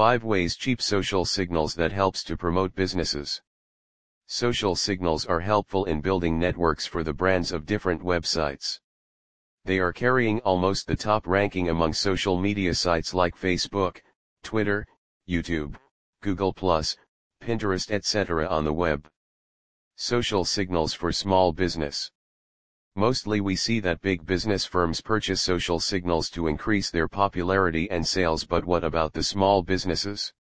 5 ways cheap social signals that helps to promote businesses. Social signals are helpful in building networks for the brands of different websites. They are carrying almost the top ranking among social media sites like Facebook, Twitter, YouTube, Google+, Pinterest etc. on the web. Social signals for small business. Mostly we see that big business firms purchase social signals to increase their popularity and sales but what about the small businesses?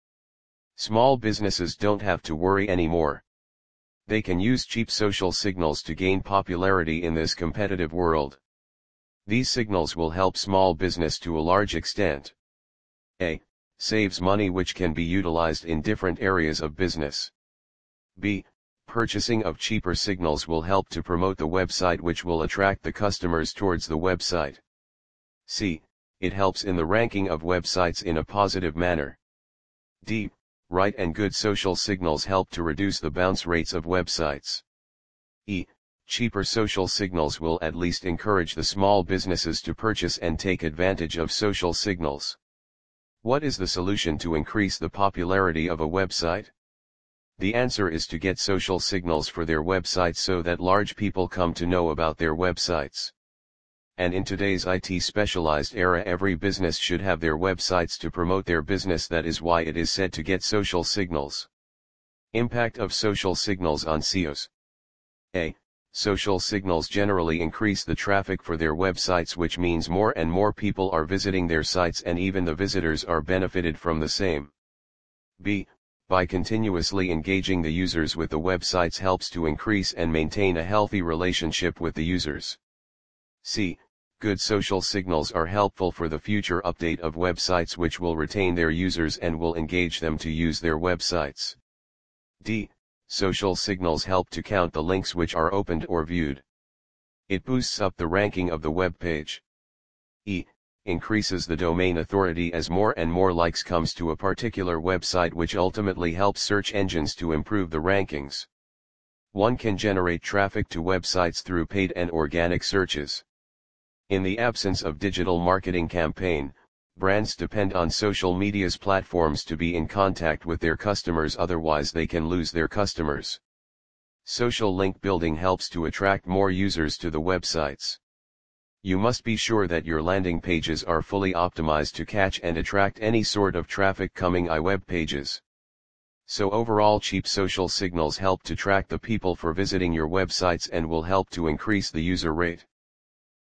Small businesses don't have to worry anymore. They can use cheap social signals to gain popularity in this competitive world. These signals will help small business to a large extent. A. Saves money which can be utilized in different areas of business. B. Purchasing of cheaper signals will help to promote the website which will attract the customers towards the website. C. It helps in the ranking of websites in a positive manner. D. Right and good social signals help to reduce the bounce rates of websites. E. Cheaper social signals will at least encourage the small businesses to purchase and take advantage of social signals. What is the solution to increase the popularity of a website? The answer is to get social signals for their websites so that large people come to know about their websites. And in today's IT specialized era every business should have their websites to promote their business that is why it is said to get social signals. Impact of social signals on SEOs. A. Social signals generally increase the traffic for their websites which means more and more people are visiting their sites and even the visitors are benefited from the same. B. By continuously engaging the users with the websites helps to increase and maintain a healthy relationship with the users. C. Good social signals are helpful for the future update of websites which will retain their users and will engage them to use their websites. D. Social signals help to count the links which are opened or viewed. It boosts up the ranking of the web page. E. Increases the domain authority as more and more likes comes to a particular website which ultimately helps search engines to improve the rankings. One can generate traffic to websites through paid and organic searches. In the absence of digital marketing campaign, brands depend on social media's platforms to be in contact with their customers otherwise they can lose their customers. Social link building helps to attract more users to the websites. You must be sure that your landing pages are fully optimized to catch and attract any sort of traffic coming i web pages. So overall cheap social signals help to track the people for visiting your websites and will help to increase the user rate.